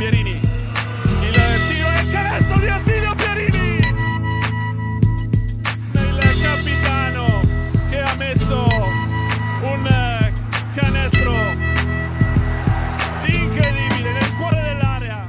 Pierini. Il tiro e il canestro di Attilio Pierini. Il capitano che ha messo un canestro incredibile nel cuore dell'area.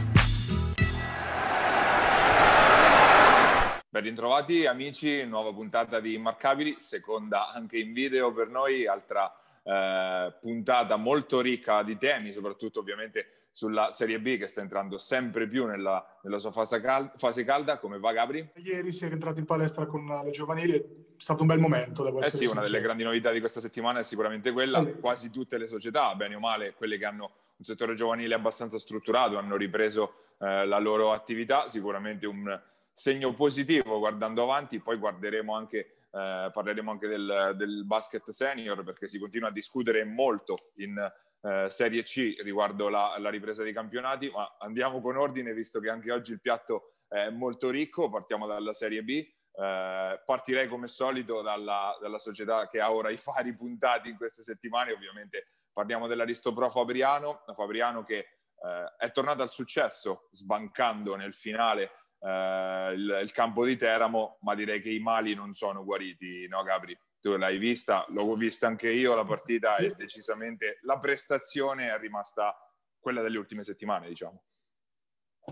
Ben ritrovati amici, nuova puntata di Immarcabili, seconda anche in video per noi, altra eh, puntata molto ricca di temi, soprattutto ovviamente sulla Serie B che sta entrando sempre più nella, nella sua fase, cal- fase, calda. Come va Gabri? Ieri si è entrato in palestra con le giovanili, è stato un bel momento. Devo eh sì, una delle grandi novità di questa settimana è sicuramente quella. Eh. Quasi tutte le società, bene o male, quelle che hanno un settore giovanile abbastanza strutturato, hanno ripreso eh, la loro attività, sicuramente un segno positivo guardando avanti, poi guarderemo anche eh, parleremo anche del, del, basket senior perché si continua a discutere molto in eh, Serie C riguardo la, la, ripresa dei campionati, ma andiamo con ordine visto che anche oggi il piatto è molto ricco, partiamo dalla Serie B. Eh, partirei come solito dalla, dalla, società che ha ora i fari puntati in queste settimane, ovviamente parliamo dell'Aristopro Fabriano, Fabriano che eh, è tornato al successo sbancando nel finale eh, il, il, campo di Teramo, ma direi che i mali non sono guariti, no Gabri? Tu l'hai vista, l'ho vista anche io la partita e decisamente la prestazione è rimasta quella delle ultime settimane, diciamo.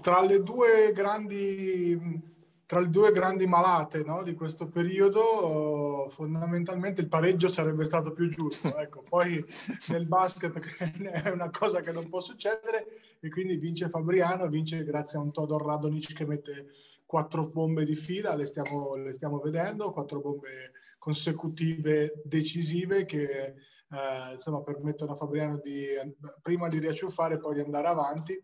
Tra le due grandi tra le due grandi malate no, di questo periodo, fondamentalmente il pareggio sarebbe stato più giusto. Ecco, poi nel basket è una cosa che non può succedere e quindi vince Fabriano, vince grazie a un Todor Radonic che mette quattro bombe di fila, le stiamo, le stiamo vedendo, quattro bombe consecutive decisive che eh, insomma, permettono a Fabriano di prima di riacciuffare e poi di andare avanti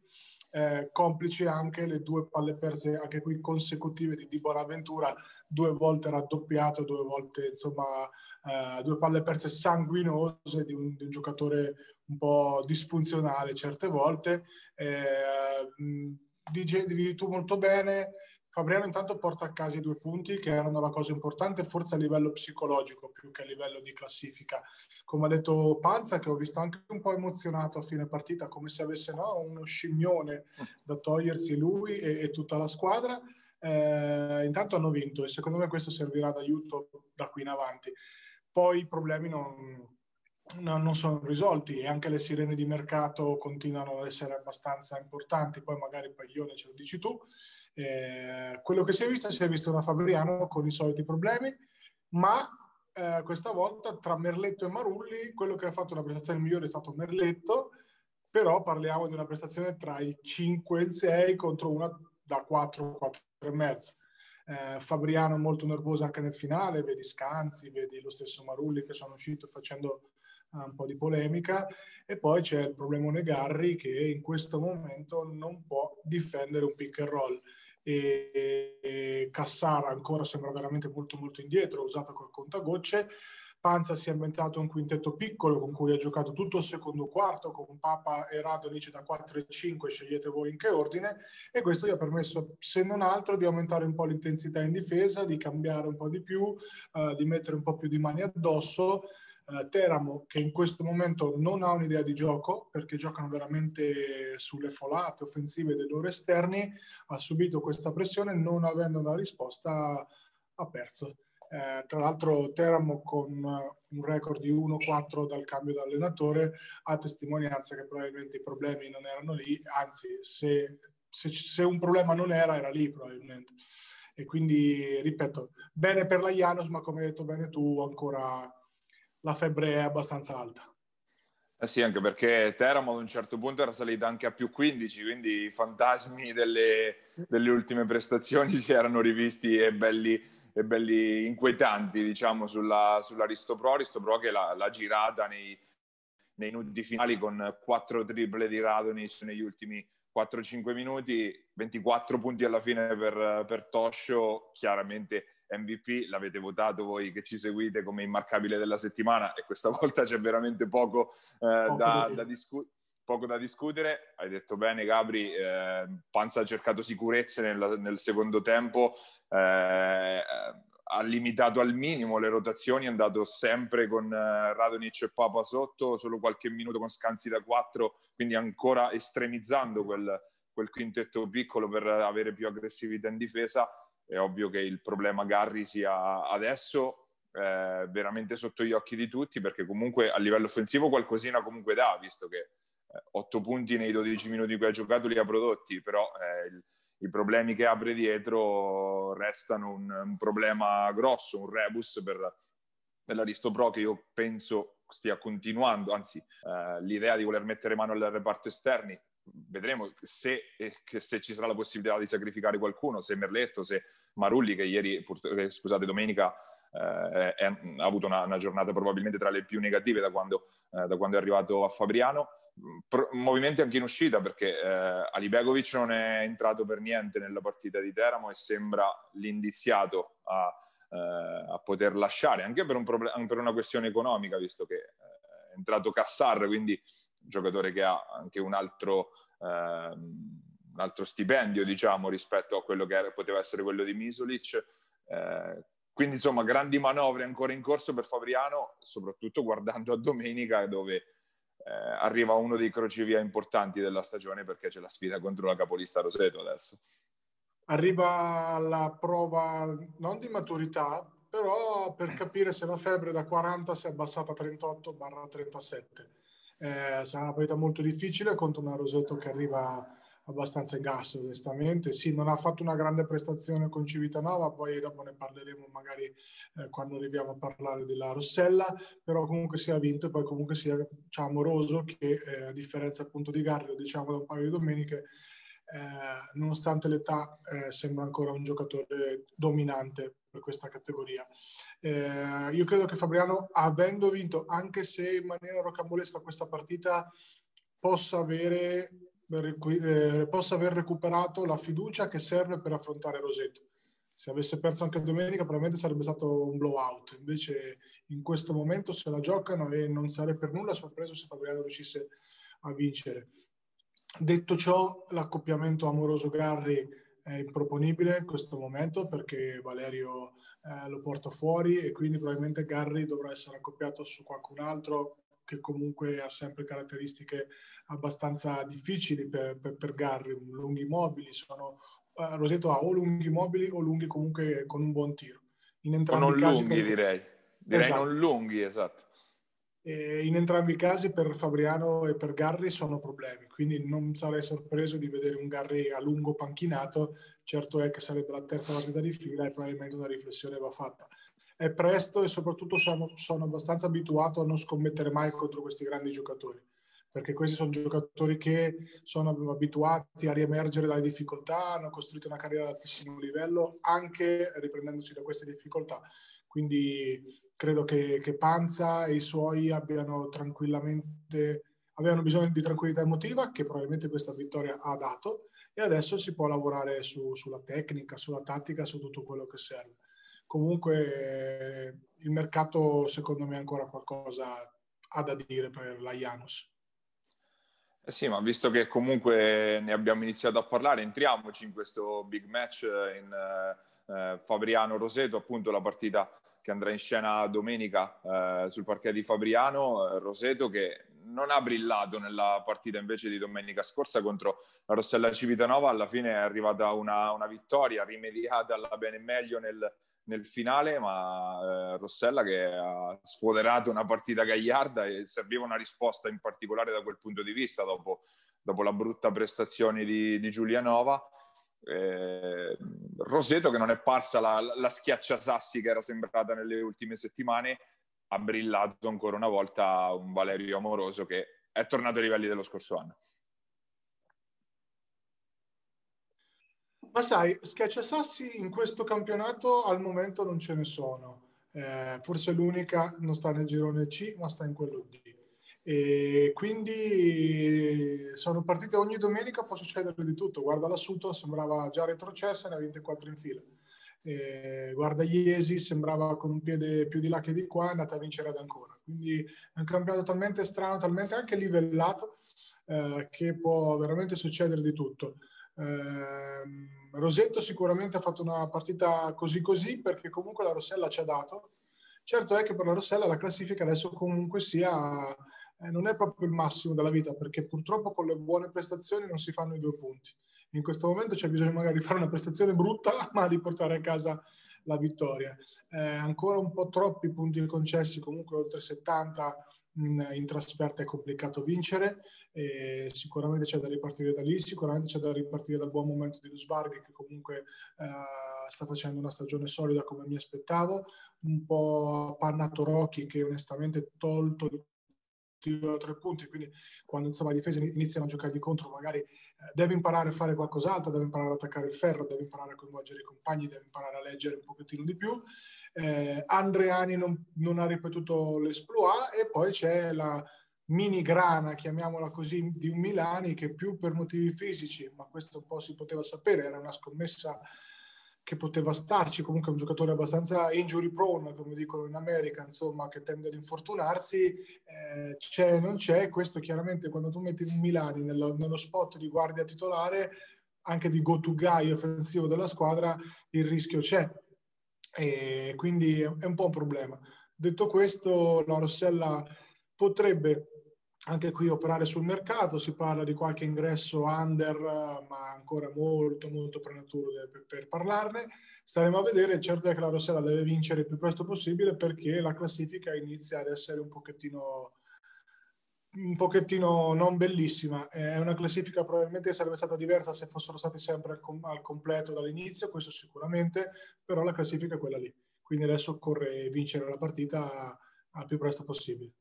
eh, complici anche le due palle perse, anche qui consecutive di Di Bonaventura, due volte raddoppiato, due volte insomma, eh, due palle perse sanguinose di un, di un, giocatore un po' disfunzionale certe volte. Eh, dicevi tu molto bene, Fabriano intanto porta a casa i due punti che erano la cosa importante, forse a livello psicologico più che a livello di classifica. Come ha detto Panza, che ho visto anche un po' emozionato a fine partita, come se avesse no, uno scimmione da togliersi lui e, e tutta la squadra. Eh, intanto hanno vinto e secondo me questo servirà d'aiuto da qui in avanti. Poi i problemi non, non sono risolti e anche le sirene di mercato continuano ad essere abbastanza importanti, poi magari Paglione ce lo dici tu. Eh, quello che si è visto, si è visto una Fabriano con i soliti problemi, ma eh, questa volta tra Merletto e Marulli, quello che ha fatto una prestazione migliore è stato Merletto, però parliamo di una prestazione tra il 5 e il 6 contro una da 4, 4 e mezzo. Eh, Fabriano molto nervoso anche nel finale, vedi Scanzi, vedi lo stesso Marulli che sono uscito facendo un po' di polemica e poi c'è il problemone Garri che in questo momento non può difendere un pick and roll e, e Cassara ancora sembra veramente molto molto indietro, usato col contagocce. Panza si è inventato un quintetto piccolo con cui ha giocato tutto il secondo quarto con Papa e Radonic da 4 e 5, scegliete voi in che ordine e questo gli ha permesso se non altro di aumentare un po' l'intensità in difesa, di cambiare un po' di più, uh, di mettere un po' più di mani addosso eh, Teramo che in questo momento non ha un'idea di gioco perché giocano veramente sulle folate offensive dei loro esterni, ha subito questa pressione non avendo una risposta ha perso. Eh, tra l'altro Teramo con un record di 1-4 dal cambio d'allenatore ha testimonianza che probabilmente i problemi non erano lì, anzi se, se, se un problema non era, era lì probabilmente. E quindi, ripeto, bene per la Janus, ma come hai detto bene tu, ancora la febbre è abbastanza alta. Eh sì, anche perché Teramo ad un certo punto era salita anche a più 15, quindi i fantasmi delle, delle ultime prestazioni si erano rivisti e belli, e belli inquietanti, diciamo, sulla, sulla Ristopro. Ristopro che l'ha girata nei, nei minuti finali con quattro triple di Radonic negli ultimi 4-5 minuti, 24 punti alla fine per, per Toscio, chiaramente MVP, l'avete votato voi che ci seguite come immarcabile della settimana e questa volta c'è veramente poco, eh, poco, da, da, discu- poco da, discutere. Hai detto bene Gabri, eh, Panza ha cercato sicurezze nel, nel secondo tempo, eh, ha limitato al minimo le rotazioni, è andato sempre con eh, Radonic e Papa sotto, solo qualche minuto con scansi da 4, quindi ancora estremizzando quel quel quintetto piccolo per avere più aggressività in difesa, è ovvio che il problema Garri sia adesso eh, veramente sotto gli occhi di tutti, perché comunque a livello offensivo qualcosina comunque dà, visto che eh, 8 punti nei 12 minuti che ha giocato li ha prodotti, però eh, il, i problemi che apre dietro restano un, un problema grosso, un rebus per, per l'Aristo Pro che io penso stia continuando, anzi eh, l'idea di voler mettere mano al reparto esterni, vedremo se, eh, se, ci sarà la possibilità di sacrificare qualcuno, se Merletto, se Marulli che ieri, eh, scusate, domenica eh, è, ha avuto una, una, giornata probabilmente tra le più negative da quando, eh, da quando è arrivato a Fabriano. Pro- movimenti anche in uscita perché eh, Ali Begovic non è entrato per niente nella partita di Teramo e sembra l'indiziato a, eh, a poter lasciare anche per, un per, una questione economica visto che è entrato Cassar quindi giocatore che ha anche un altro, ehm, un altro stipendio diciamo rispetto a quello che era, poteva essere quello di Misolic eh, quindi insomma grandi manovre ancora in corso per Fabriano soprattutto guardando a domenica dove eh, arriva uno dei crocevia importanti della stagione perché c'è la sfida contro la capolista Roseto adesso. Arriva alla prova non di maturità, però per capire se la febbre da 40 si è abbassata a 38-37. Eh, sarà una partita molto difficile contro una Roseto che arriva abbastanza in gas onestamente. Sì, non ha fatto una grande prestazione con Civitanova, poi dopo ne parleremo magari eh, quando arriviamo a parlare della Rossella, però comunque sia vinto e poi comunque sia c'è Amoroso che eh, a differenza appunto di Garri, lo diciamo da un paio di domeniche, eh, nonostante l'età eh, sembra ancora un giocatore dominante per questa categoria. Eh, io credo che Fabriano, avendo vinto, anche se in maniera rocambolesca questa partita, possa avere eh, possa aver recuperato la fiducia che serve per affrontare Roseto. Se avesse perso anche domenica probabilmente sarebbe stato un blowout, invece in questo momento se la giocano e non sarei per nulla sorpreso se Fabriano riuscisse a vincere. Detto ciò, l'accoppiamento amoroso-Garri è improponibile in questo momento perché Valerio eh, lo porta fuori e quindi probabilmente Garri dovrà essere accoppiato su qualcun altro che comunque ha sempre caratteristiche abbastanza difficili per, per, per Garri, lunghi mobili, sono, uh, Roseto ha o lunghi mobili o lunghi comunque con un buon tiro. In entrambi non i casi lunghi per... direi, direi esatto. non lunghi, esatto. E in entrambi i casi per Fabriano e per Garri sono problemi, quindi non sarei sorpreso di vedere un Garri a lungo panchinato, certo è che sarebbe la terza partita di fila e probabilmente una riflessione va fatta è presto e soprattutto sono, sono abbastanza abituato a non scommettere mai contro questi grandi giocatori perché questi sono giocatori che sono abituati a riemergere dalle difficoltà, hanno costruito una carriera ad altissimo livello, anche riprendendosi da queste difficoltà. Quindi credo che, che Panza e i suoi abbiano tranquillamente avevano bisogno di tranquillità emotiva, che probabilmente questa vittoria ha dato, e adesso si può lavorare su, sulla tecnica, sulla tattica, su tutto quello che serve comunque il mercato secondo me ancora qualcosa ha da dire per la Janus. Eh sì, ma visto che comunque ne abbiamo iniziato a parlare, entriamoci in questo big match in eh, Fabriano-Roseto, appunto la partita che andrà in scena domenica eh, sul parquet di Fabriano, eh, Roseto che non ha brillato nella partita invece di domenica scorsa contro la Rossella Civitanova, alla fine è arrivata una, una vittoria rimediata alla bene meglio nel, nel finale, ma eh, Rossella che ha sfoderato una partita gagliarda e serviva una risposta in particolare da quel punto di vista dopo, dopo la brutta prestazione di, di Giulianova. Eh, Roseto che non è parsa la, la schiacciasassi che era sembrata nelle ultime settimane, ha brillato ancora una volta un Valerio Amoroso che è tornato ai livelli dello scorso anno. Ma sai, schiacciasassi in questo campionato al momento non ce ne sono. Eh, forse l'unica non sta nel girone C, ma sta in quello D. E quindi sono partite ogni domenica, può succedere di tutto. Guarda la Sutton, sembrava già retrocessa, ne ha 24 in fila. E guarda Iesi, sembrava con un piede più di là che di qua, è andata a vincere ad ancora. Quindi è un campionato talmente strano, talmente anche livellato, eh, che può veramente succedere di tutto. Eh, Rosetto sicuramente ha fatto una partita così così perché comunque la Rossella ci ha dato. Certo è che per la Rossella la classifica adesso comunque sia eh, non è proprio il massimo della vita perché purtroppo con le buone prestazioni non si fanno i due punti. In questo momento c'è bisogno magari di fare una prestazione brutta ma di portare a casa la vittoria. Eh, ancora un po' troppi punti concessi, comunque oltre 70 in, in trasferta è complicato vincere. E sicuramente c'è da ripartire da lì, sicuramente c'è da ripartire dal buon momento di Lusbarghi che comunque eh, sta facendo una stagione solida come mi aspettavo, un po' appannato Rocchi che onestamente tolto tiro a tre punti, quindi quando insomma i difesi iniziano a giocargli contro magari eh, deve imparare a fare qualcos'altro, deve imparare ad attaccare il ferro, deve imparare a coinvolgere i compagni, deve imparare a leggere un pochettino di più. Eh, Andreani non, non ha ripetuto l'esploit e poi c'è la mini grana, chiamiamola così, di un Milani che più per motivi fisici, ma questo un po' si poteva sapere, era una scommessa che poteva starci, comunque un giocatore abbastanza injury prone, come dicono in America, insomma, che tende ad infortunarsi, eh, c'è, non c'è, questo chiaramente quando tu metti Milani nello, nello spot di guardia titolare, anche di go-to guy offensivo della squadra, il rischio c'è. E quindi è un po' un problema. Detto questo, la Rossella potrebbe anche qui operare sul mercato, si parla di qualche ingresso under, ma ancora molto molto prematuro per, per, parlarne. Staremo a vedere, certo è che la Rossella deve vincere il più presto possibile perché la classifica inizia ad essere un pochettino, un pochettino non bellissima. È una classifica probabilmente sarebbe stata diversa se fossero stati sempre al, com- al completo dall'inizio, questo sicuramente, però la classifica è quella lì. Quindi adesso occorre vincere la partita al più presto possibile.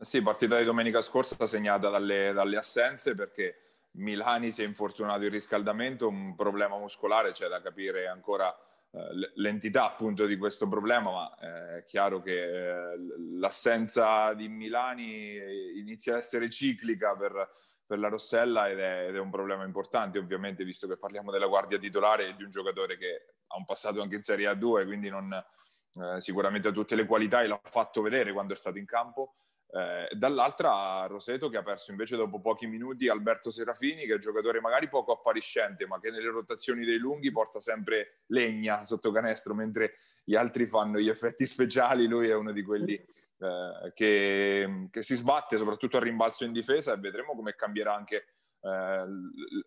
Sì, partita di domenica scorsa segnata dalle, dalle assenze perché Milani si è infortunato in riscaldamento, un problema muscolare, c'è da capire ancora eh, l'entità appunto di questo problema, ma eh, è chiaro che eh, l'assenza di Milani inizia ad essere ciclica per, per la Rossella ed è, ed è, un problema importante, ovviamente, visto che parliamo della guardia titolare e di un giocatore che ha un passato anche in Serie A2, quindi non, eh, sicuramente ha tutte le qualità e l'ha fatto vedere quando è stato in campo eh, dall'altra Roseto che ha perso invece dopo pochi minuti Alberto Serafini, che è un giocatore magari poco appariscente, ma che nelle rotazioni dei lunghi porta sempre legna sotto canestro, mentre gli altri fanno gli effetti speciali, lui è uno di quelli eh, che, che, si sbatte soprattutto al rimbalzo in difesa e vedremo come cambierà anche eh,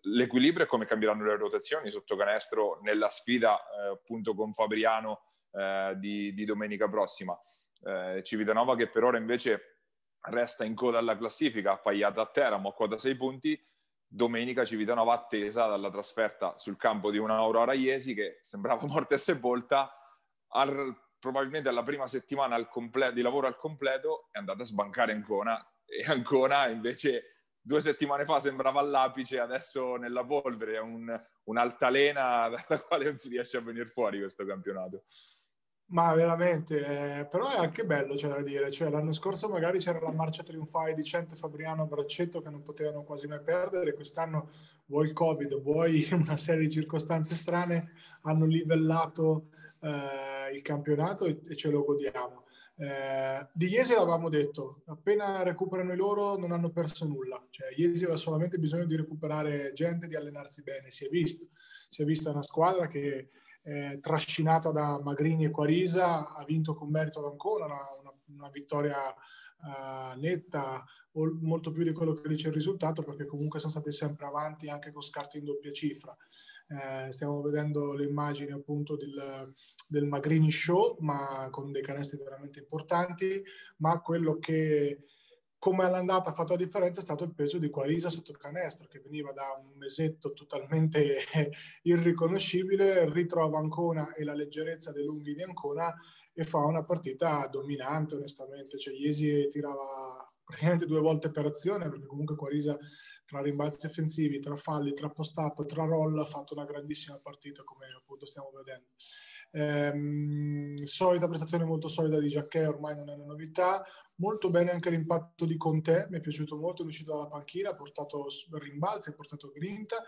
l'equilibrio e come cambieranno le rotazioni sotto canestro nella sfida eh, appunto con Fabriano eh, di, di, domenica prossima. Eh, Civitanova che per ora invece resta in coda alla classifica, appaiata a Teramo a quota 6 punti. Domenica Civitanova attesa dalla trasferta sul campo di un Aurora Iesi che sembrava morta e sepolta. Al, probabilmente alla prima settimana al comple- di lavoro al completo è andata a sbancare Ancona e Ancona invece due settimane fa sembrava all'apice, adesso nella polvere è un, un'altalena dalla quale non si riesce a venire fuori questo campionato. Ma veramente, eh, però è anche bello, c'è da dire. Cioè, l'anno scorso magari c'era la marcia trionfale di Cento Fabriano a Braccetto che non potevano quasi mai perdere. Quest'anno, vuoi il Covid, vuoi una serie di circostanze strane, hanno livellato eh, il campionato e, e, ce lo godiamo. Eh, di Iesi l'avevamo detto, appena recuperano i loro non hanno perso nulla. Cioè, Iesi aveva solamente bisogno di recuperare gente, di allenarsi bene. Si è visto, si è vista una squadra che eh, trascinata da Magrini e Quarisa, ha vinto con merito ad Ancona, una, una, una vittoria uh, netta, molto più di quello che dice il risultato, perché comunque sono stati sempre avanti anche con scarti in doppia cifra. Eh, stiamo vedendo le immagini appunto del, del Magrini Show, ma con dei canestri veramente importanti, ma quello che come all'andata ha fatto la differenza è stato il peso di Quarisa sotto il canestro, che veniva da un mesetto totalmente irriconoscibile, ritrova Ancona e la leggerezza dei lunghi di Ancona e fa una partita dominante, onestamente. Cioè, Iesi tirava praticamente due volte per azione, perché comunque Quarisa tra rimbalzi offensivi, tra falli, tra post-up, tra roll ha fatto una grandissima partita, come appunto stiamo vedendo. Ehm, solida prestazione molto solida di Giacchè, ormai non è una novità. Molto bene anche l'impatto di Conte, mi è piaciuto molto, è uscito dalla panchina, ha portato rimbalzi, ha portato grinta.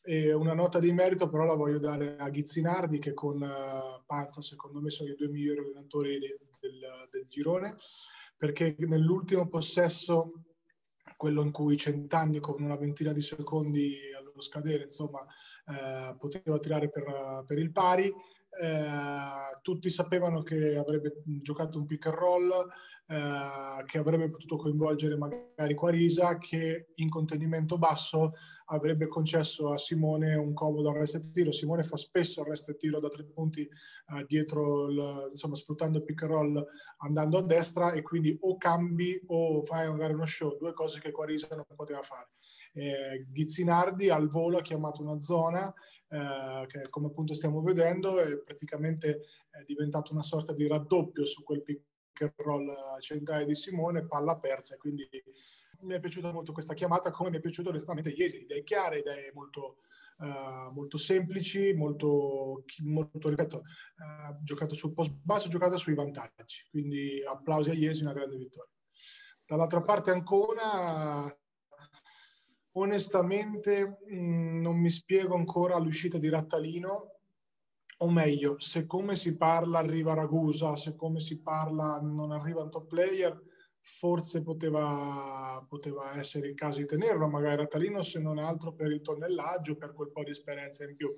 E una nota di merito però la voglio dare a Ghizzinardi che con uh, Panza secondo me sono i due migliori allenatori del, del, del girone perché nell'ultimo possesso quello in cui Centanni con una ventina di secondi allo scadere insomma eh, poteva tirare per, per il pari eh, tutti sapevano che avrebbe giocato un pick and roll, eh, che avrebbe potuto coinvolgere magari Quarisa che in contenimento basso avrebbe concesso a Simone un comodo arresto e tiro. Simone fa spesso arresto e tiro da tre punti eh, dietro, il, insomma sfruttando il pick and roll andando a destra e quindi o cambi o fai magari uno show, due cose che Quarisa non poteva fare. Eh, Ghizzinardi al volo ha chiamato una zona eh, che come appunto stiamo vedendo è praticamente è diventato una sorta di raddoppio su quel pick and roll centrale di Simone, palla persa quindi mi è piaciuta molto questa chiamata come mi è piaciuto onestamente Iesi, idee chiare, idee molto, uh, molto semplici, molto, molto ripeto, uh, giocato sul post basso, giocato sui vantaggi, quindi applausi a Iesi, una grande vittoria. Dall'altra parte ancora onestamente mh, non mi spiego ancora l'uscita di Rattalino, o meglio, se come si parla arriva Ragusa, se come si parla non arriva un top player, forse poteva, poteva essere il caso di tenerlo, magari Rattalino se non altro per il tonnellaggio, per quel po' di esperienza in più.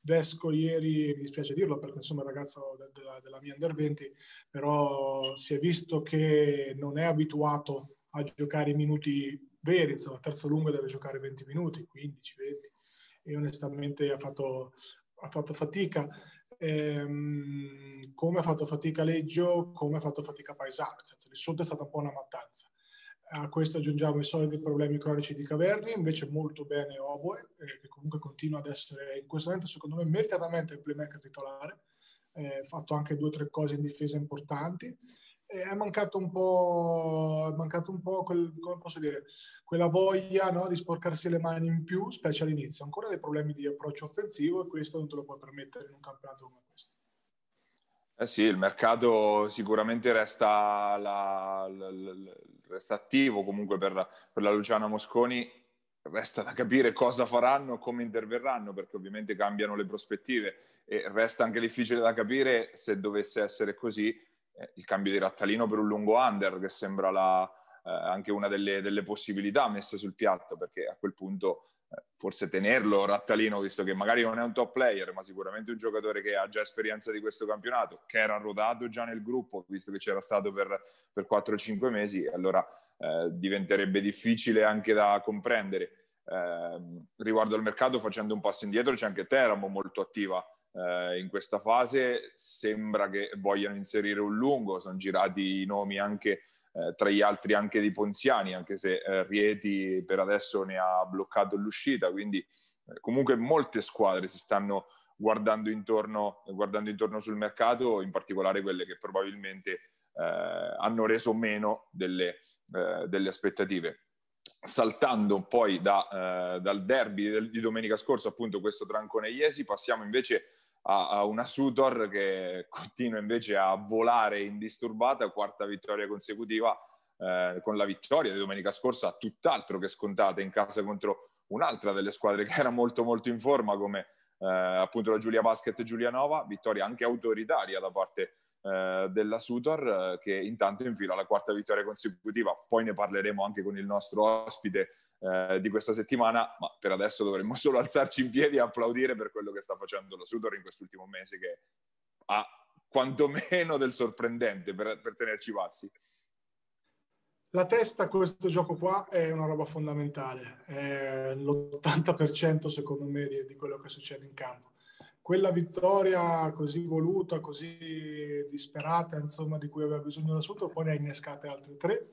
Vesco ieri, mi dispiace dirlo perché insomma è un ragazzo de- de- della mia under 20, però si è visto che non è abituato a giocare i minuti veri, insomma, terzo lungo deve giocare 20 minuti, 15, 20, e onestamente ha fatto, ha fatto fatica. Ehm, come ha fatto fatica Leggio, come ha fatto fatica Paesano, nel senso, di sotto è stata un po' una mattanza. A questo aggiungiamo i soliti problemi cronici di Caverni, invece molto bene Oboe, eh, che comunque continua ad essere in questo momento secondo me meritatamente il playmaker titolare, ha eh, fatto anche due o tre cose in difesa importanti è mancato un po', è mancato un po' quel, come posso dire, quella voglia no, di sporcarsi le mani in più, specie all'inizio. Ancora dei problemi di approccio offensivo e questo non te lo puoi permettere in un campionato come questo. Eh sì, il mercato sicuramente resta, la, la, la, resta attivo comunque per, per la Luciana Mosconi. Resta da capire cosa faranno, come interverranno, perché ovviamente cambiano le prospettive e resta anche difficile da capire se dovesse essere così eh, il cambio di Rattalino per un lungo under, che sembra la, eh, anche una delle, delle, possibilità messe sul piatto, perché a quel punto eh, forse tenerlo Rattalino, visto che magari non è un top player, ma sicuramente un giocatore che ha già esperienza di questo campionato, che era rodato già nel gruppo, visto che c'era stato per, per 4-5 mesi, allora eh, diventerebbe difficile anche da comprendere. Eh, riguardo al mercato, facendo un passo indietro, c'è anche Teramo molto attiva eh, in questa fase. Sembra che vogliano inserire un lungo, sono girati i nomi anche eh, tra gli altri anche di Ponziani, anche se eh, Rieti per adesso ne ha bloccato l'uscita, quindi eh, comunque molte squadre si stanno guardando intorno, guardando intorno sul mercato, in particolare quelle che probabilmente eh, hanno reso meno delle, eh, delle aspettative saltando poi da, eh, dal derby di domenica scorsa, appunto questo Trancone-Iesi, passiamo invece a, a una Sutor che continua invece a volare indisturbata, quarta vittoria consecutiva eh, con la vittoria di domenica scorsa, tutt'altro che scontata in casa contro un'altra delle squadre che era molto molto in forma come eh, appunto la Giulia Basket e Giulianova, vittoria anche autoritaria da parte eh, della Sutor eh, che intanto infila la quarta vittoria consecutiva, poi ne parleremo anche con il nostro ospite eh, di questa settimana, ma per adesso dovremmo solo alzarci in piedi e applaudire per quello che sta facendo la Sudor in quest'ultimo mese che ha quantomeno del sorprendente per, per tenerci bassi. La testa questo gioco qua è una roba fondamentale, è l'80% secondo me di, di quello che succede in campo quella vittoria così voluta, così disperata, insomma, di cui aveva bisogno da Sutro, poi ne ha innescate altre tre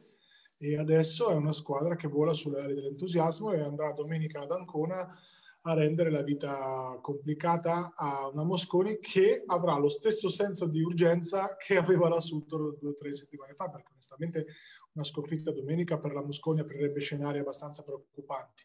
e adesso è una squadra che vola sulle ali dell'entusiasmo e andrà domenica ad Ancona a rendere la vita complicata a una Mosconi che avrà lo stesso senso di urgenza che aveva la Suttor due o tre settimane fa, perché onestamente una sconfitta domenica per la Mosconi aprirebbe scenari abbastanza preoccupanti.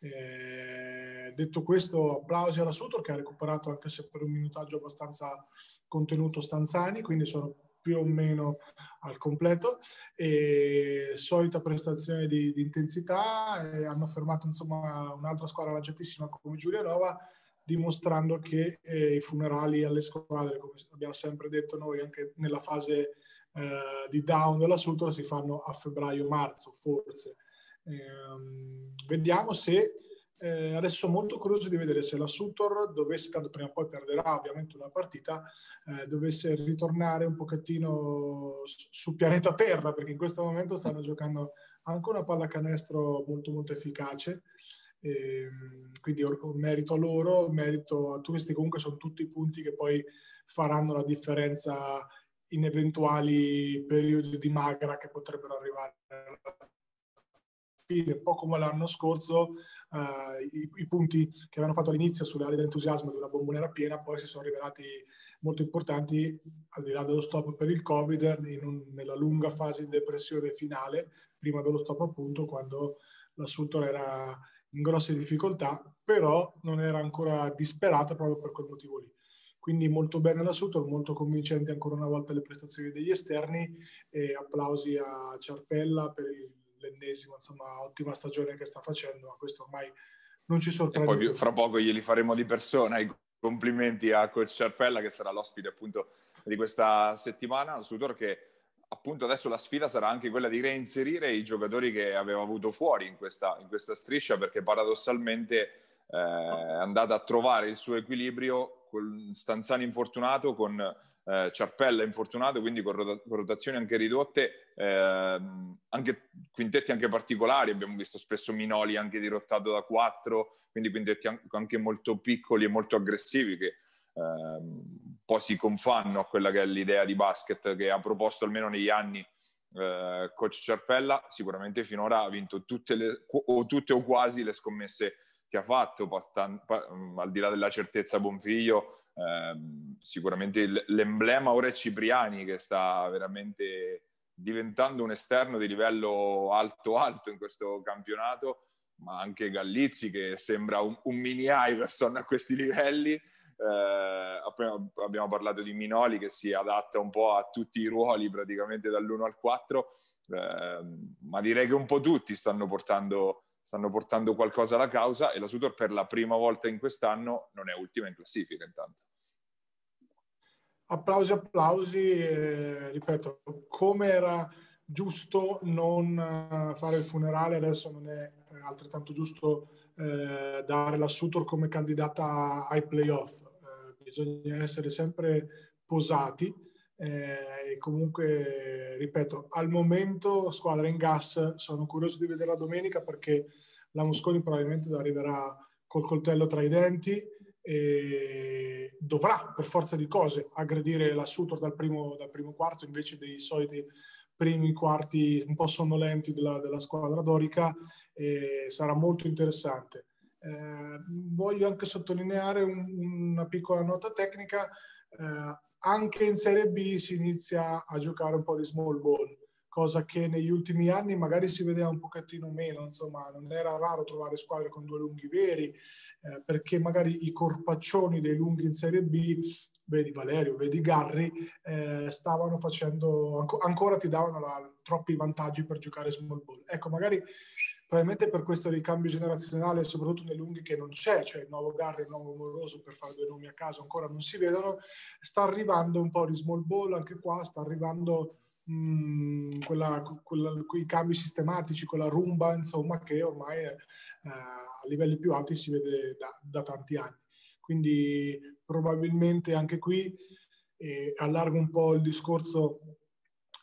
Eh, detto questo, applausi alla Suttor che ha recuperato anche se per un minutaggio abbastanza contenuto Stanzani, quindi sono più o meno al completo. E solita prestazione di, di intensità e hanno fermato insomma un'altra squadra lagiatissima come Giulianova dimostrando che eh, i funerali alle squadre come abbiamo sempre detto noi anche nella fase eh, di down della Sutor si fanno a febbraio-marzo forse ehm, vediamo se Eh, adesso molto curioso di vedere se la Sutor dovesse, tanto prima o poi perderà ovviamente una partita, eh, dovesse ritornare un pochettino su pianeta Terra, perché in questo momento stanno giocando anche una pallacanestro molto molto efficace. E, quindi merito a loro, merito a questi comunque sono tutti punti che poi faranno la differenza in eventuali periodi di magra che potrebbero arrivare alla fine, un come l'anno scorso, eh, i, i, punti che avevano fatto all'inizio sulle ali dell'entusiasmo di una bomboniera piena poi si sono rivelati molto importanti, al di là dello stop per il Covid, un, nella lunga fase di depressione finale, prima dello stop appunto, quando l'assunto era in grosse difficoltà, però non era ancora disperata proprio per quel motivo lì. Quindi molto bene la Sutor, molto convincenti ancora una volta le prestazioni degli esterni e applausi a Ciarpella per l'ennesima, insomma, ottima stagione che sta facendo, ma questo ormai non ci sorprende. E poi fra poco glieli faremo di persona i complimenti a Coach Ciarpella che sarà l'ospite appunto di questa settimana, Sutor che appunto adesso la sfida sarà anche quella di reinserire i giocatori che aveva avuto fuori in questa, in questa striscia perché paradossalmente eh, è andata a trovare il suo equilibrio con Stanzani infortunato, con eh, Ciarpella infortunato, quindi con, rota- con rotazioni anche ridotte, eh, anche quintetti anche particolari, abbiamo visto spesso Minoli anche dirottato da quattro, quindi quintetti anche molto piccoli e molto aggressivi che eh, po' si confanno a quella che è l'idea di basket che ha proposto almeno negli anni eh, coach Ciarpella, sicuramente finora ha vinto tutte, le, o tutte o quasi le scommesse che ha fatto, al di là della certezza Bonfiglio, eh, sicuramente l'emblema ora è Cipriani che sta veramente diventando un esterno di livello alto-alto in questo campionato, ma anche Gallizzi che sembra un, un mini Iverson a questi livelli. Eh, abbiamo parlato di Minoli che si adatta un po' a tutti i ruoli praticamente dall'1 al 4, eh, ma direi che un po' tutti stanno portando stanno portando qualcosa alla causa e la Sutor per la prima volta in quest'anno non è ultima in classifica intanto. Applausi, applausi, eh, ripeto, come era giusto non eh, fare il funerale, adesso non è altrettanto giusto eh, dare la Sutor come candidata ai playoff. Eh, bisogna essere sempre posati e comunque, ripeto, al momento squadra in gas, sono curioso di vedere la domenica perché la Mosconi probabilmente arriverà col coltello tra i denti e dovrà per forza di cose aggredire la Sutor dal primo, dal primo quarto invece dei soliti primi quarti un po' sonnolenti della, della squadra dorica e sarà molto interessante. Eh, voglio anche sottolineare un, una piccola nota tecnica. Eh, anche in Serie B si inizia a giocare un po' di small ball, cosa che negli ultimi anni magari si vedeva un pochettino meno, insomma non era raro trovare squadre con due lunghi veri, eh, perché magari i corpaccioni dei lunghi in Serie B vedi Valerio, vedi Garri, eh, stavano facendo, ancora ti davano la, troppi vantaggi per giocare small ball. Ecco, magari probabilmente per questo ricambio generazionale, soprattutto nei lunghi che non c'è, cioè il nuovo Garri e il nuovo Moroso, per fare due nomi a caso, ancora non si vedono, sta arrivando un po' di small ball anche qua, sta arrivando mh, mm, quella, quella, quei cambi sistematici, quella rumba, insomma, che ormai eh, a livelli più alti si vede da, da tanti anni. Quindi probabilmente anche qui eh, allargo un po' il discorso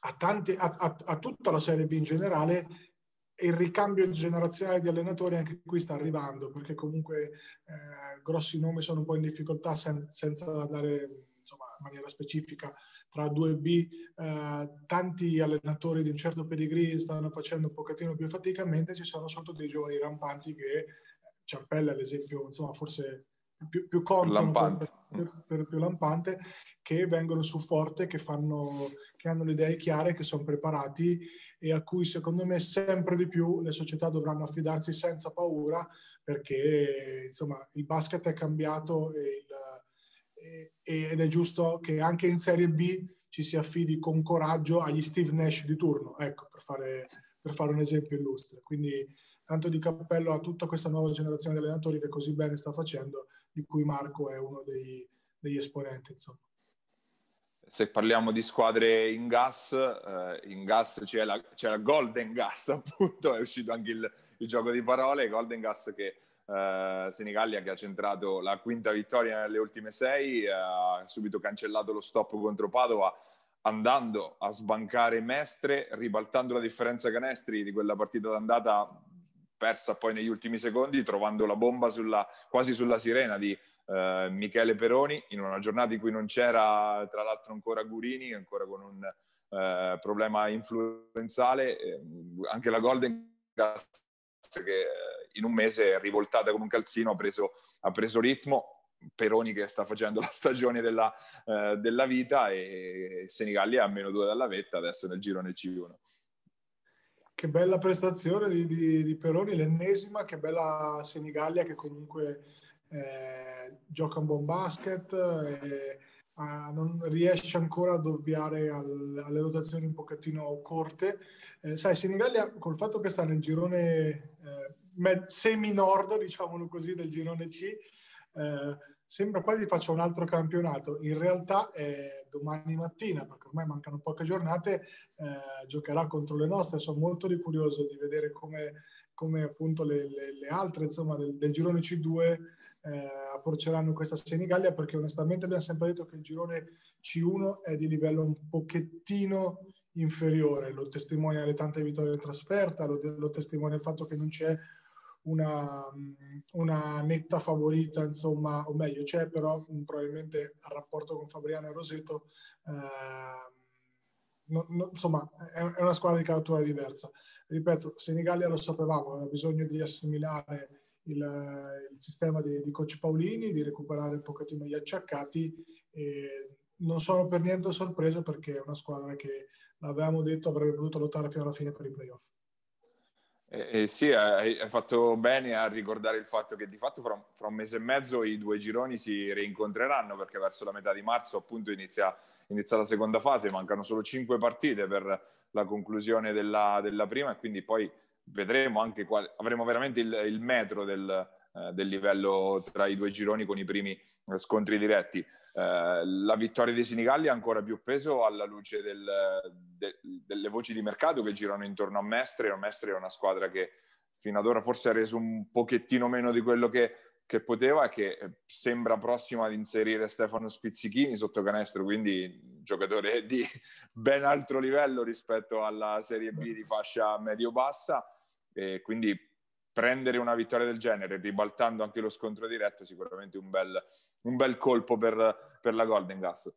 a, tante, a, a, a tutta la Serie B in generale il ricambio generazionale di allenatori anche qui sta arrivando perché comunque eh, grossi nomi sono un po' in difficoltà sen- senza andare insomma, in maniera specifica tra 2B eh, tanti allenatori di un certo pedigree stanno facendo un pochettino più fatica mentre ci sono sotto dei giovani rampanti che Ciampella è l'esempio insomma forse più, più consono, lampante. Per, per, più lampante, che vengono su forte, che, fanno, che hanno le idee chiare, che sono preparati e a cui secondo me sempre di più le società dovranno affidarsi senza paura perché insomma il basket è cambiato e il, e, ed è giusto che anche in Serie B ci si affidi con coraggio agli Steve Nash di turno, ecco, per fare, per fare un esempio illustre. Quindi tanto di cappello a tutta questa nuova generazione di allenatori che così bene sta facendo di cui Marco è uno dei, degli esponenti. Insomma. Se parliamo di squadre in gas, eh, in gas c'è la, c'è la, Golden Gas, appunto, è uscito anche il, il gioco di parole, Golden Gas che eh, Senigallia che ha centrato la quinta vittoria nelle ultime sei, eh, ha subito cancellato lo stop contro Padova andando a sbancare Mestre, ribaltando la differenza canestri di quella partita d'andata persa poi negli ultimi secondi, trovando la bomba sulla, quasi sulla sirena di eh, Michele Peroni in una giornata in cui non c'era tra l'altro ancora Gurini, ancora con un eh, problema influenzale, eh, anche la Golden Gas che eh, in un mese è rivoltata come un calzino, ha preso, ha preso ritmo, Peroni che sta facendo la stagione della, eh, della vita e Senigallia a meno due dalla vetta adesso nel girone C1. Che bella prestazione di, di, di Peroni, l'ennesima, che bella Senigallia che comunque eh, gioca un buon basket, eh, non riesce ancora ad ovviare al, alle rotazioni un pochettino corte. Eh, sai, Senigallia col fatto che sta nel girone eh, semi-nord, diciamolo così, del girone C, eh, sembra quasi faccia un altro campionato. In realtà è domani mattina, perché ormai mancano poche giornate, eh, giocherà contro le nostre. Sono molto curioso di vedere come, come appunto le, le, le, altre insomma, del, del girone C2 eh, approcceranno questa Senigallia, perché onestamente abbiamo sempre detto che il girone C1 è di livello un pochettino inferiore. Lo testimonia le tante vittorie in trasferta, lo, lo testimonia il fatto che non c'è una, una, netta favorita, insomma, o meglio, c'è però probabilmente il rapporto con Fabriano e Roseto, eh, no, no, insomma, è, è, una squadra di caratura diversa. Ripeto, Senigallia lo sapevamo, aveva bisogno di assimilare il, il sistema di, di, coach Paolini, di recuperare un pochettino gli acciaccati e non sono per niente sorpreso perché è una squadra che, l'avevamo detto, avrebbe potuto lottare fino alla fine per i playoff. Eh, eh, sì, hai, hai, fatto bene a ricordare il fatto che di fatto fra, fra, un mese e mezzo i due gironi si rincontreranno perché verso la metà di marzo appunto inizia, inizia la seconda fase, mancano solo cinque partite per la conclusione della, della prima e quindi poi vedremo anche qual, avremo veramente il, il metro del, eh, del livello tra i due gironi con i primi scontri diretti. Eh, la vittoria di Senigalli ha ancora più peso alla luce del, de, delle voci di mercato che girano intorno a Mestre. Mestre è una squadra che fino ad ora forse ha reso un pochettino meno di quello che, che poteva che sembra prossima ad inserire Stefano Spizzichini sotto canestro, quindi giocatore di ben altro livello rispetto alla Serie B di fascia medio-bassa. E quindi prendere una vittoria del genere, ribaltando anche lo scontro diretto, sicuramente un bel, un bel colpo per, per la Golden Gas.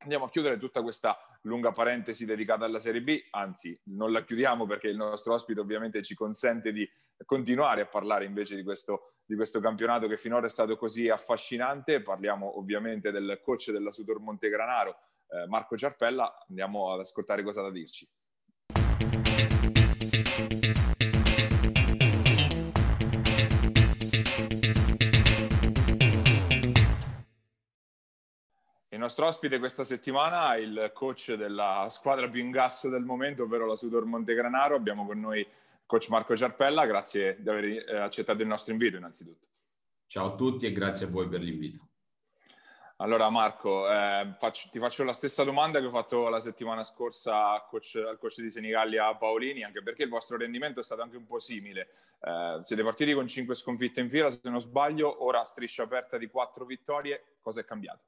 Andiamo a chiudere tutta questa lunga parentesi dedicata alla Serie B, anzi non la chiudiamo perché il nostro ospite ovviamente ci consente di continuare a parlare invece di questo, di questo campionato che finora è stato così affascinante. Parliamo ovviamente del coach della Sudor Montegranaro, eh, Marco Ciarpella, andiamo ad ascoltare cosa da dirci. Il nostro ospite questa settimana è il coach della squadra più in gas del momento, ovvero la Sudor Montegranaro. Abbiamo con noi coach Marco Ciarpella. Grazie di aver eh, accettato il nostro invito innanzitutto. Ciao a tutti e grazie a voi per l'invito. Allora Marco, eh, faccio, ti faccio la stessa domanda che ho fatto la settimana scorsa al coach, al coach di Senigallia Paolini, anche perché il vostro rendimento è stato anche un po' simile. Eh, siete partiti con 5 sconfitte in fila, se non sbaglio, ora striscia aperta di 4 vittorie. Cosa è cambiato?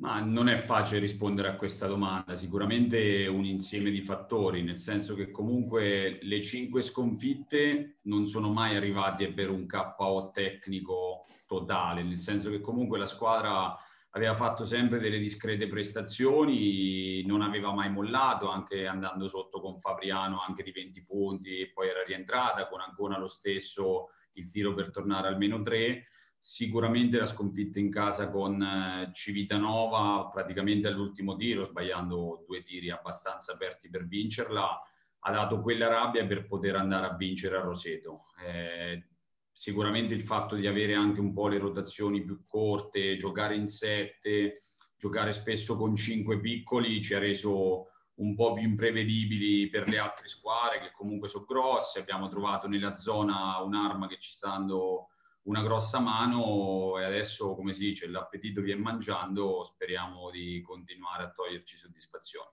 Ma non è facile rispondere a questa domanda, sicuramente un insieme di fattori, nel senso che comunque le cinque sconfitte non sono mai arrivate per un KO tecnico totale, nel senso che comunque la squadra aveva fatto sempre delle discrete prestazioni, non aveva mai mollato, anche andando sotto con Fabriano anche di 20 punti, poi era rientrata con ancora lo stesso il tiro per tornare almeno tre Sicuramente la sconfitta in casa con eh, Civitanova, praticamente all'ultimo tiro, sbagliando due tiri abbastanza aperti per vincerla, ha dato quella rabbia per poter andare a vincere a Roseto. Eh, sicuramente il fatto di avere anche un po' le rotazioni più corte, giocare in sette, giocare spesso con cinque piccoli ci ha reso un po' più imprevedibili per le altre squadre che comunque sono grosse. Abbiamo trovato nella zona un'arma che ci sta dando una grossa mano e adesso, come si dice, l'appetito viene mangiando, speriamo di continuare a toglierci soddisfazioni.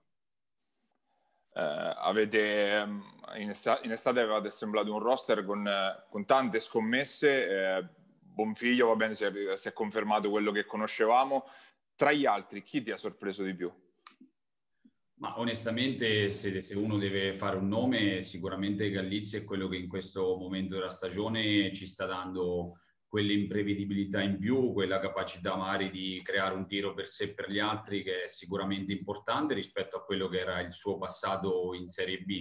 eh, avete, ehm, in, estate, in, estate avevate assemblato un roster con, con tante scommesse, eh, Bonfiglio va bene, si è, si è confermato quello che conoscevamo, tra gli altri chi ti ha sorpreso di più? Ma onestamente, se, se, uno deve fare un nome, sicuramente Gallizia è quello che in questo momento della stagione ci sta dando quell'imprevedibilità in più, quella capacità magari di creare un tiro per sé e per gli altri che è sicuramente importante rispetto a quello che era il suo passato in Serie B,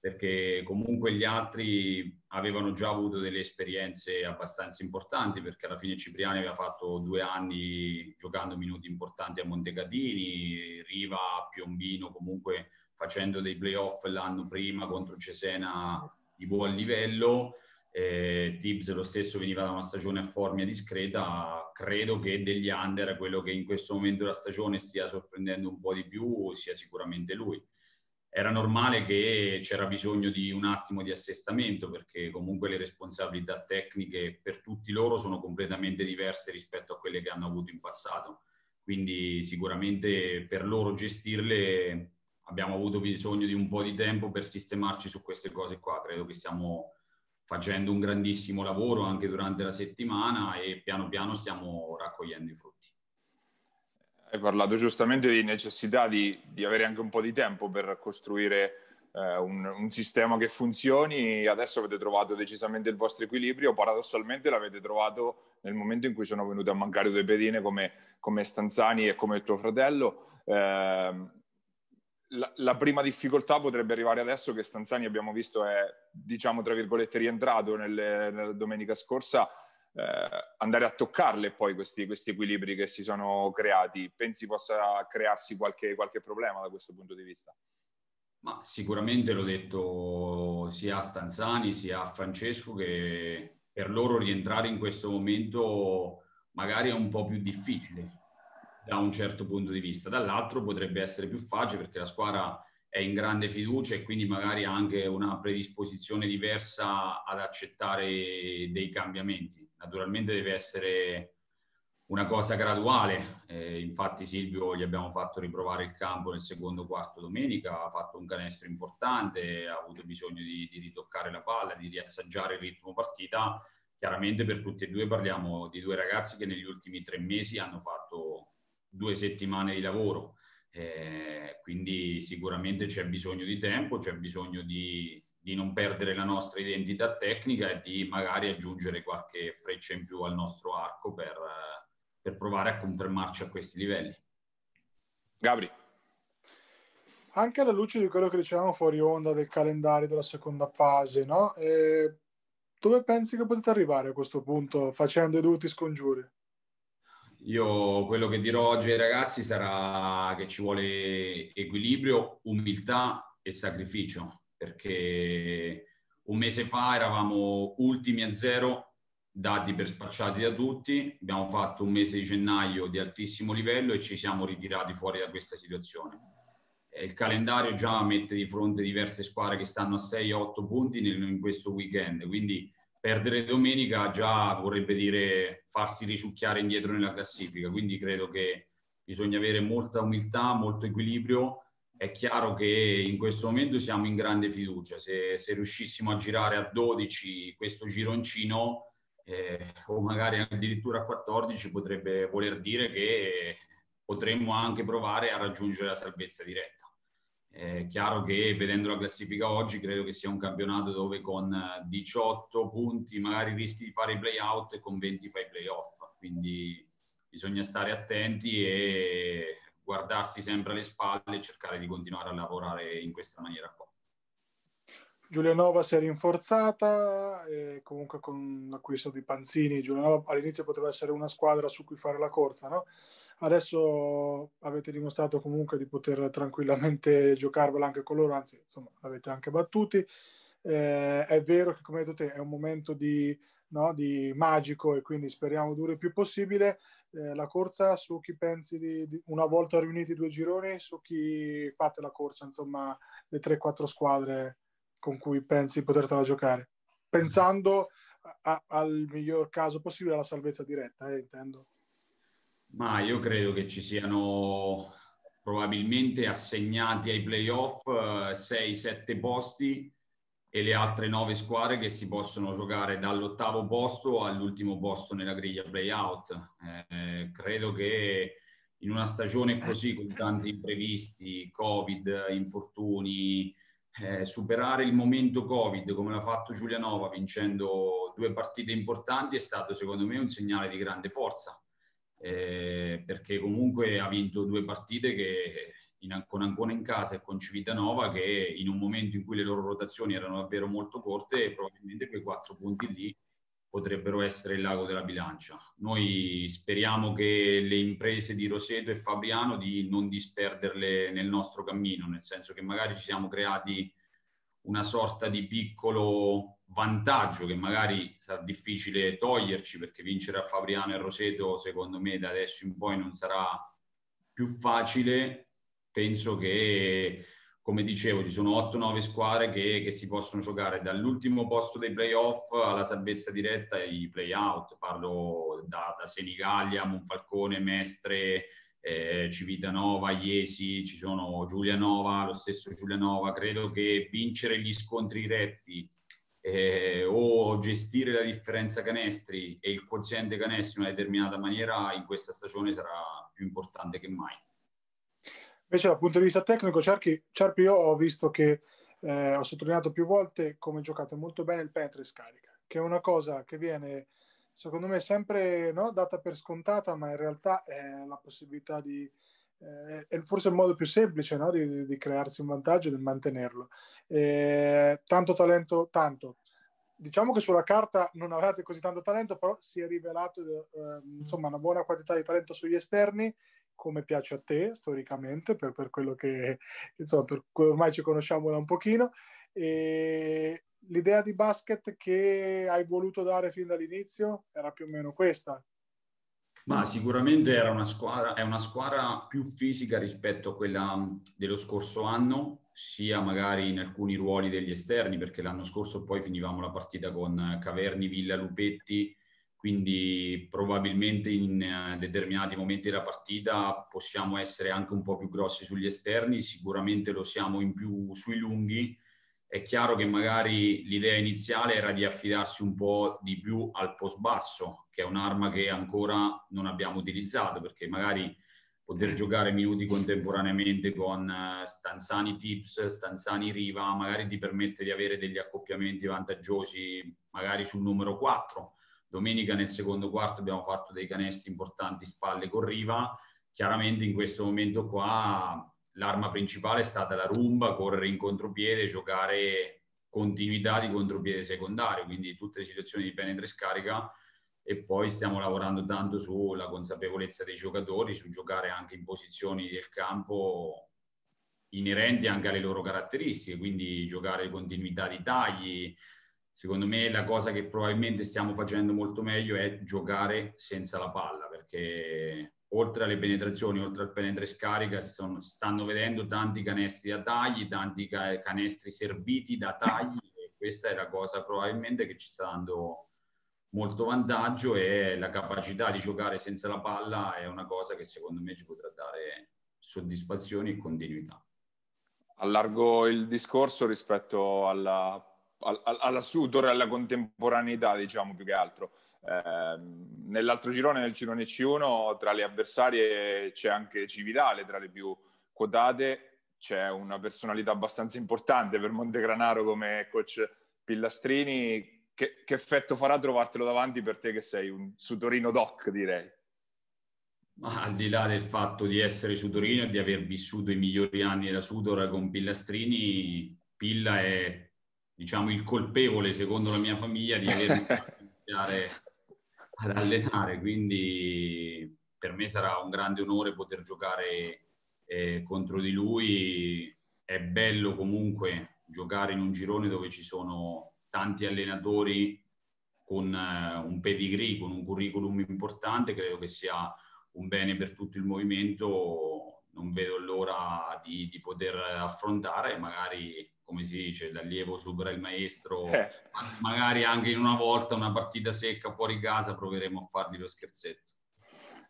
perché comunque gli altri avevano già avuto delle esperienze abbastanza importanti, perché alla fine Cipriani aveva fatto due anni giocando minuti importanti a Montecatini, Riva, Piombino comunque facendo dei playoff l'anno prima contro Cesena di buon livello eh, Tibbs lo stesso veniva da una stagione a formia discreta, credo che degli under quello che in questo momento della stagione stia sorprendendo un po' di più sia sicuramente lui. Era normale che c'era bisogno di un attimo di assestamento perché comunque le responsabilità tecniche per tutti loro sono completamente diverse rispetto a quelle che hanno avuto in passato. Quindi sicuramente per loro gestirle abbiamo avuto bisogno di un po' di tempo per sistemarci su queste cose qua. Credo che siamo facendo un grandissimo lavoro anche durante la settimana e piano piano stiamo raccogliendo i frutti. Hai parlato giustamente di necessità di, di avere anche un po' di tempo per costruire eh, un, un, sistema che funzioni. Adesso avete trovato decisamente il vostro equilibrio, paradossalmente l'avete trovato nel momento in cui sono venute a mancare due pedine come, come Stanzani e come tuo fratello. Eh, la, la, prima difficoltà potrebbe arrivare adesso che Stanzani abbiamo visto è, diciamo, tra virgolette, rientrato nelle, nella domenica scorsa, eh, andare a toccarle poi questi, questi, equilibri che si sono creati. Pensi possa crearsi qualche, qualche problema da questo punto di vista? Ma sicuramente l'ho detto sia a Stanzani sia a Francesco che per loro rientrare in questo momento magari è un po' più difficile da un certo punto di vista. Dall'altro potrebbe essere più facile perché la squadra è in grande fiducia e quindi magari ha anche una predisposizione diversa ad accettare dei cambiamenti. Naturalmente deve essere una cosa graduale, eh, infatti Silvio gli abbiamo fatto riprovare il campo nel secondo quarto domenica, ha fatto un canestro importante, ha avuto bisogno di, di ritoccare la palla, di riassaggiare il ritmo partita. Chiaramente per tutti e due parliamo di due ragazzi che negli ultimi tre mesi hanno fatto due settimane di lavoro, eh, quindi sicuramente c'è bisogno di tempo, c'è bisogno di, di, non perdere la nostra identità tecnica e di magari aggiungere qualche freccia in più al nostro arco per, per provare a confermarci a questi livelli. Gabri. Anche alla luce di quello che dicevamo fuori onda del calendario della seconda fase, no? Eh, dove pensi che potete arrivare a questo punto facendo i dovuti scongiuri? Io quello che dirò oggi ai ragazzi sarà che ci vuole equilibrio, umiltà e sacrificio, perché un mese fa eravamo ultimi a zero, dati per spacciati da tutti, abbiamo fatto un mese di gennaio di altissimo livello e ci siamo ritirati fuori da questa situazione. Il calendario già mette di fronte diverse squadre che stanno a 6-8 punti in questo weekend, quindi perdere domenica già vorrebbe dire farsi risucchiare indietro nella classifica, quindi credo che bisogna avere molta umiltà, molto equilibrio. È chiaro che in questo momento siamo in grande fiducia, se, se riuscissimo a girare a 12 questo gironcino eh, o magari addirittura a 14 potrebbe voler dire che potremmo anche provare a raggiungere la salvezza diretta. È chiaro che vedendo la classifica oggi credo che sia un campionato dove con 18 punti magari rischi di fare i play-out e con 20 fai i play-off, quindi bisogna stare attenti e guardarsi sempre alle spalle e cercare di continuare a lavorare in questa maniera qua. Giulianova si è rinforzata e comunque con l'acquisto di Panzini, Giulianova all'inizio poteva essere una squadra su cui fare la corsa, no? Adesso avete dimostrato comunque di poter tranquillamente giocarvela anche con loro, anzi, insomma, l'avete anche battuti. Eh, è vero che, come hai detto te, è un momento di, no, di magico e quindi speriamo duri il più possibile. Eh, la corsa su chi pensi di, di, una volta riuniti i due gironi, su chi fate la corsa, insomma, le 3-4 squadre con cui pensi di potertela giocare, pensando a, al miglior caso possibile alla salvezza diretta, eh, intendo. Ma io credo che ci siano probabilmente assegnati ai playoff 6-7 eh, posti e le altre 9 squadre che si possono giocare dall'ottavo posto all'ultimo posto nella griglia playout. Eh, credo che in una stagione così con tanti imprevisti, Covid, infortuni, eh, superare il momento Covid come l'ha fatto Giulianova vincendo due partite importanti è stato secondo me un segnale di grande forza eh, perché comunque ha vinto due partite che in, con Ancona in casa e con Civitanova che in un momento in cui le loro rotazioni erano davvero molto corte probabilmente quei quattro punti lì potrebbero essere il lago della bilancia. Noi speriamo che le imprese di Roseto e Fabriano di non disperderle nel nostro cammino, nel senso che magari ci siamo creati una sorta di piccolo vantaggio che magari sarà difficile toglierci perché vincere a Fabriano e Roseto secondo me da adesso in poi non sarà più facile. Penso che come dicevo, ci sono 8-9 squadre che, che, si possono giocare dall'ultimo posto dei playoff alla salvezza diretta ai playout. Parlo da, da Senigallia, Monfalcone, Mestre, eh, Civitanova, Iesi, ci sono Giulianova, lo stesso Giulianova. Credo che vincere gli scontri diretti eh, o gestire la differenza canestri e il quoziente canestri in una determinata maniera in questa stagione sarà più importante che mai. Invece dal punto di vista tecnico, Cerchi, Cerpi io ho visto che eh, ho sottolineato più volte come giocate molto bene il penetra e scarica, che è una cosa che viene secondo me sempre no, data per scontata, ma in realtà è la possibilità di, eh, è forse il modo più semplice no, di, di, crearsi un vantaggio e di mantenerlo. Eh, tanto talento, tanto. Diciamo che sulla carta non avete così tanto talento, però si è rivelato eh, insomma una buona quantità di talento sugli esterni come piace a te storicamente, per, per quello che insomma, per ormai ci conosciamo da un pochino. E l'idea di basket che hai voluto dare fin dall'inizio era più o meno questa. Ma sicuramente era una squadra, è una squadra più fisica rispetto a quella dello scorso anno, sia magari in alcuni ruoli degli esterni, perché l'anno scorso poi finivamo la partita con Caverni, Villa, Lupetti, quindi probabilmente in uh, determinati momenti della partita possiamo essere anche un po' più grossi sugli esterni, sicuramente lo siamo in più sui lunghi. È chiaro che magari l'idea iniziale era di affidarsi un po' di più al post basso, che è un'arma che ancora non abbiamo utilizzato, perché magari poter giocare minuti contemporaneamente con uh, Stanzani Tips, Stanzani Riva, magari ti permette di avere degli accoppiamenti vantaggiosi magari sul numero 4 Domenica nel secondo quarto abbiamo fatto dei canestri importanti spalle con Riva. Chiaramente in questo momento qua l'arma principale è stata la rumba, correre in contropiede, giocare continuità di contropiede secondario, quindi tutte le situazioni di penetra e scarica e poi stiamo lavorando tanto sulla consapevolezza dei giocatori, su giocare anche in posizioni del campo inerenti anche alle loro caratteristiche, quindi giocare continuità di tagli, secondo me la cosa che probabilmente stiamo facendo molto meglio è giocare senza la palla, perché oltre alle penetrazioni, oltre al penetra e scarica, si, sono, stanno vedendo tanti canestri da tagli, tanti canestri serviti da tagli e questa è la cosa probabilmente che ci sta dando molto vantaggio e la capacità di giocare senza la palla è una cosa che secondo me ci potrà dare soddisfazioni e continuità. Allargo il discorso rispetto alla alla Sudor e alla contemporaneità, diciamo più che altro. Eh, nell'altro girone, nel girone C1, tra le avversarie c'è anche Cividale, tra le più quotate. C'è una personalità abbastanza importante per Montegranaro come coach Pillastrini. Che, che effetto farà trovartelo davanti per te che sei un Sudorino doc, direi? Ma al di là del fatto di essere Sudorino e di aver vissuto i migliori anni della Sudor con Pillastrini, Pilla è diciamo, il colpevole, secondo la mia famiglia, di avermi fatto iniziare ad allenare. Quindi per me sarà un grande onore poter giocare eh, contro di lui. È bello comunque giocare in un girone dove ci sono tanti allenatori con eh, un pedigree, con un curriculum importante. Credo che sia un bene per tutto il movimento. Non vedo l'ora di, di poter affrontare magari come si dice, l'allievo supera il maestro, eh. magari anche in una volta una partita secca fuori casa proveremo a fargli lo scherzetto.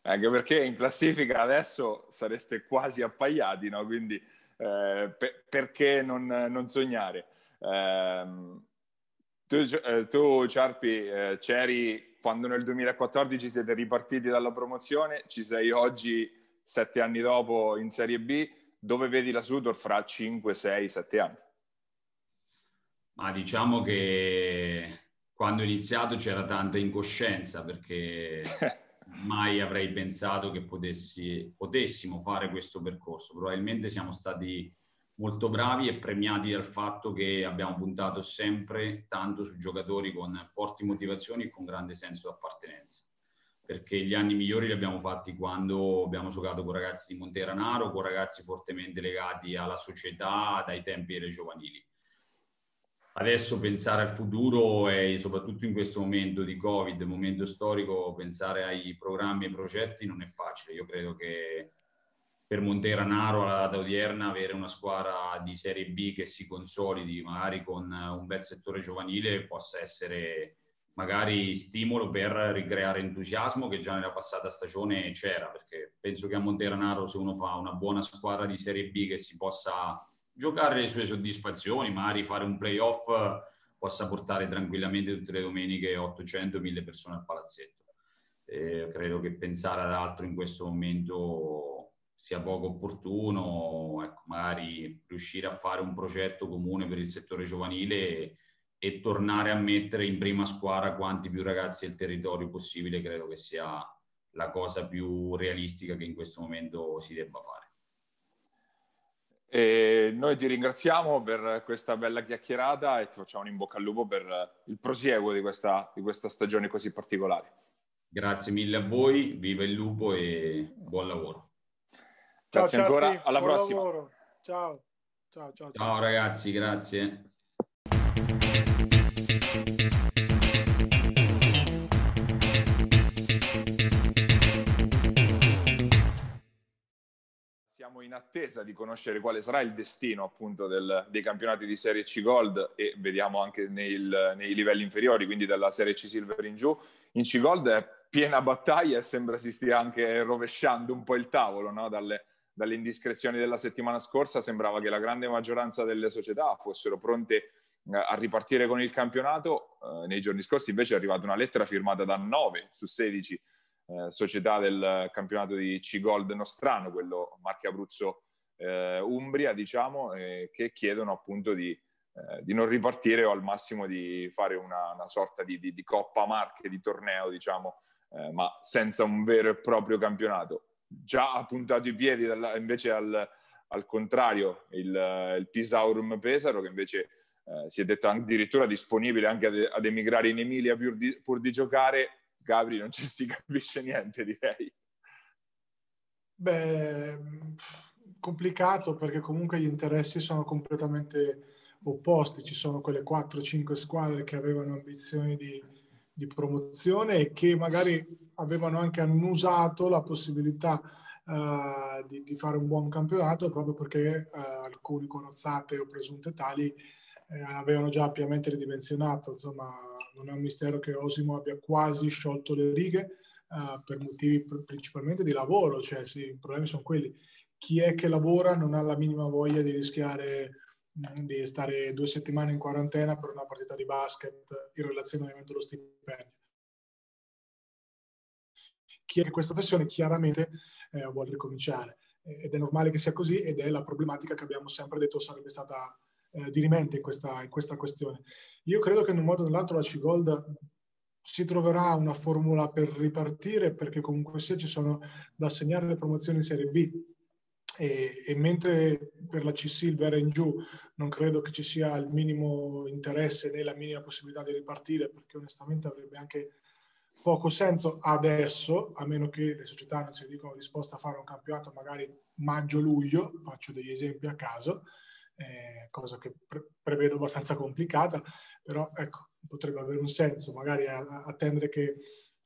Anche perché in classifica adesso sareste quasi appaiati, no? Quindi eh, pe- perché non, non sognare? Eh, tu, tu, Ciarpi, eh, c'eri quando nel 2014 siete ripartiti dalla promozione, ci sei oggi, sette anni dopo, in Serie B. Dove vedi la Sudor fra 5, 6, 7 anni? Ma diciamo che quando ho iniziato c'era tanta incoscienza perché mai avrei pensato che potessi, potessimo fare questo percorso. Probabilmente siamo stati molto bravi e premiati dal fatto che abbiamo puntato sempre tanto su giocatori con forti motivazioni e con grande senso di appartenenza. Perché gli anni migliori li abbiamo fatti quando abbiamo giocato con ragazzi di Monteranaro, con ragazzi fortemente legati alla società dai tempi delle giovanili adesso pensare al futuro e soprattutto in questo momento di Covid, momento storico, pensare ai programmi e progetti non è facile. Io credo che per Monteranaro data odierna avere una squadra di Serie B che si consolidi magari con un bel settore giovanile possa essere magari stimolo per ricreare entusiasmo che già nella passata stagione c'era perché penso che a Monteranaro se uno fa una buona squadra di Serie B che si possa giocare le sue soddisfazioni, magari fare un playoff possa portare tranquillamente tutte le domeniche 800-1000 persone al palazzetto. Eh, credo che pensare ad altro in questo momento sia poco opportuno, ecco, magari riuscire a fare un progetto comune per il settore giovanile e, tornare a mettere in prima squadra quanti più ragazzi del territorio possibile, credo che sia la cosa più realistica che in questo momento si debba fare. E noi ti ringraziamo per questa bella chiacchierata e ti facciamo un in bocca al lupo per il prosieguo di questa, di questa stagione così particolare. Grazie mille a voi, viva il lupo e buon lavoro. Grazie ciao, ancora, alla prossima. Ciao. Ciao, ciao, ciao. Ciao ragazzi, grazie. Siamo in attesa di conoscere quale sarà il destino appunto del, dei campionati di Serie C Gold e vediamo anche nel, nei livelli inferiori, quindi dalla Serie C Silver in giù. In C Gold è piena battaglia e sembra si stia anche rovesciando un po' il tavolo no? dalle, dalle indiscrezioni della settimana scorsa. Sembrava che la grande maggioranza delle società fossero pronte eh, a ripartire con il campionato. Eh, nei giorni scorsi invece è arrivata una lettera firmata da 9 su 16 eh, società del campionato di C-Gold nostrano, quello Marche Abruzzo eh, Umbria, diciamo, eh, che chiedono appunto di, eh, di, non ripartire o al massimo di fare una, una sorta di, di, di, coppa marche, di torneo, diciamo, ma senza un vero e proprio campionato. Già ha puntato i piedi dalla, invece al, al contrario il, il, Pisaurum Pesaro, che invece eh, si è detto addirittura disponibile anche ad, ad emigrare in Emilia pur di, pur di giocare Gabri non ci si capisce niente, direi. Beh, complicato perché comunque gli interessi sono completamente opposti. Ci sono quelle 4-5 squadre che avevano ambizioni di, di, promozione e che magari avevano anche annusato la possibilità uh, di, di, fare un buon campionato proprio perché uh, alcuni conozzate o presunte tali uh, avevano già ampiamente ridimensionato insomma non è un mistero che Osimo abbia quasi sciolto le righe uh, per motivi pr- principalmente di lavoro, cioè sì, i problemi sono quelli. Chi è che lavora non ha la minima voglia di rischiare mm, di stare due settimane in quarantena per una partita di basket in relazione ovviamente allo stipendio. Chi è questa professione chiaramente eh, vuole ricominciare ed è normale che sia così ed è la problematica che abbiamo sempre detto sarebbe stata eh, dirimente in questa, in questa questione. Io credo che in un modo o nell'altro la C-Gold si troverà una formula per ripartire perché comunque sia ci sono da assegnare le promozioni in Serie B e, e, mentre per la C-Silver in giù non credo che ci sia il minimo interesse né la minima possibilità di ripartire perché onestamente avrebbe anche poco senso adesso, a meno che le società non si dicono disposte a fare un campionato magari maggio-luglio, faccio degli esempi a caso, eh, cosa che pre- prevedo abbastanza complicata, però ecco, potrebbe avere un senso, magari attendere che,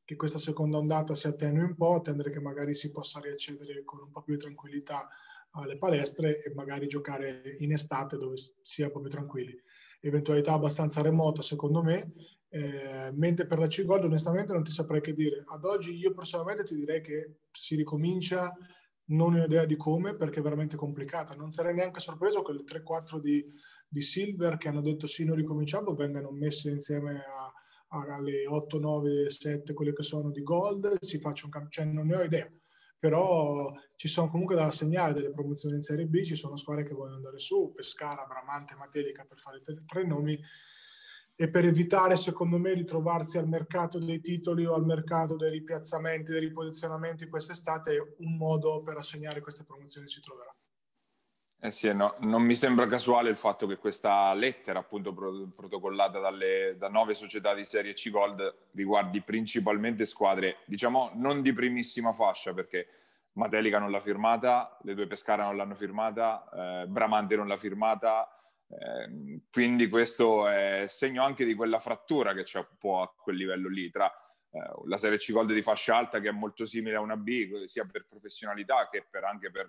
che, questa seconda ondata si attenui un po', attendere che magari si possa riaccedere con un po' più di tranquillità alle palestre e magari giocare in estate dove si è un po' più tranquilli. Eventualità abbastanza remota secondo me, Eh, mentre per la C-Gold onestamente non ti saprei che dire. Ad oggi io personalmente ti direi che si ricomincia, non ho idea di come, perché è veramente complicata. Non sarei neanche sorpreso che le 3-4 di, di Silver che hanno detto sì, noi ricominciamo, vengano messe insieme a, a, alle 8, 9, 7, quelle che sono di Gold, si faccia un cambio, cioè non ne ho idea. Però ci sono comunque da segnare delle promozioni in Serie B, ci sono squadre che vogliono andare su, Pescara, Bramante, Matelica per fare tre, tre nomi e per evitare, secondo me, di trovarsi al mercato dei titoli o al mercato dei ripiazzamenti, dei riposizionamenti quest'estate, un modo per assegnare queste promozioni si troverà. Eh sì, no, non mi sembra casuale il fatto che questa lettera, appunto pro- protocollata dalle, da nove società di Serie C Gold, riguardi principalmente squadre, diciamo, non di primissima fascia, perché Matelica non l'ha firmata, le due Pescara non l'hanno firmata, eh, Bramante non l'ha firmata, eh, quindi questo è segno anche di quella frattura che c'è un po' a quel livello lì tra eh, la Serie C Gold di fascia alta che è molto simile a una B sia per professionalità che per, anche per,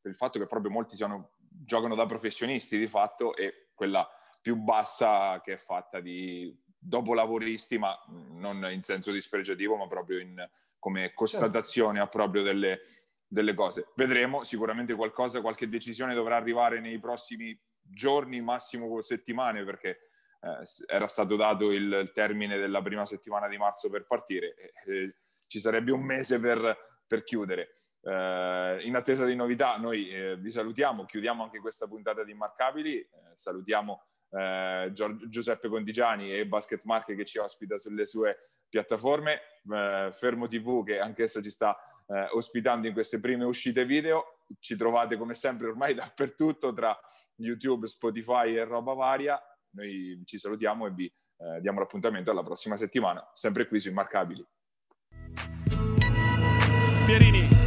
per, il fatto che proprio molti siano, giocano da professionisti di fatto e quella più bassa che è fatta di dopolavoristi ma non in senso dispregiativo ma proprio in, come constatazione certo. proprio delle, delle cose. Vedremo, sicuramente qualcosa, qualche decisione dovrà arrivare nei prossimi giorni, massimo settimane, perché eh, era stato dato il, termine della prima settimana di marzo per partire e, e ci sarebbe un mese per, per chiudere. Eh, in attesa di novità, noi eh, vi salutiamo, chiudiamo anche questa puntata di Immarcabili, eh, salutiamo eh, Giuseppe Condigiani e Basket Marche che ci ospita sulle sue piattaforme, eh, Fermo TV che anch'essa ci sta eh, ospitando in queste prime uscite video. Ci trovate come sempre ormai dappertutto tra YouTube, Spotify e roba varia. Noi ci salutiamo e vi eh, diamo l'appuntamento alla prossima settimana, sempre qui su Immarcabili. Pierini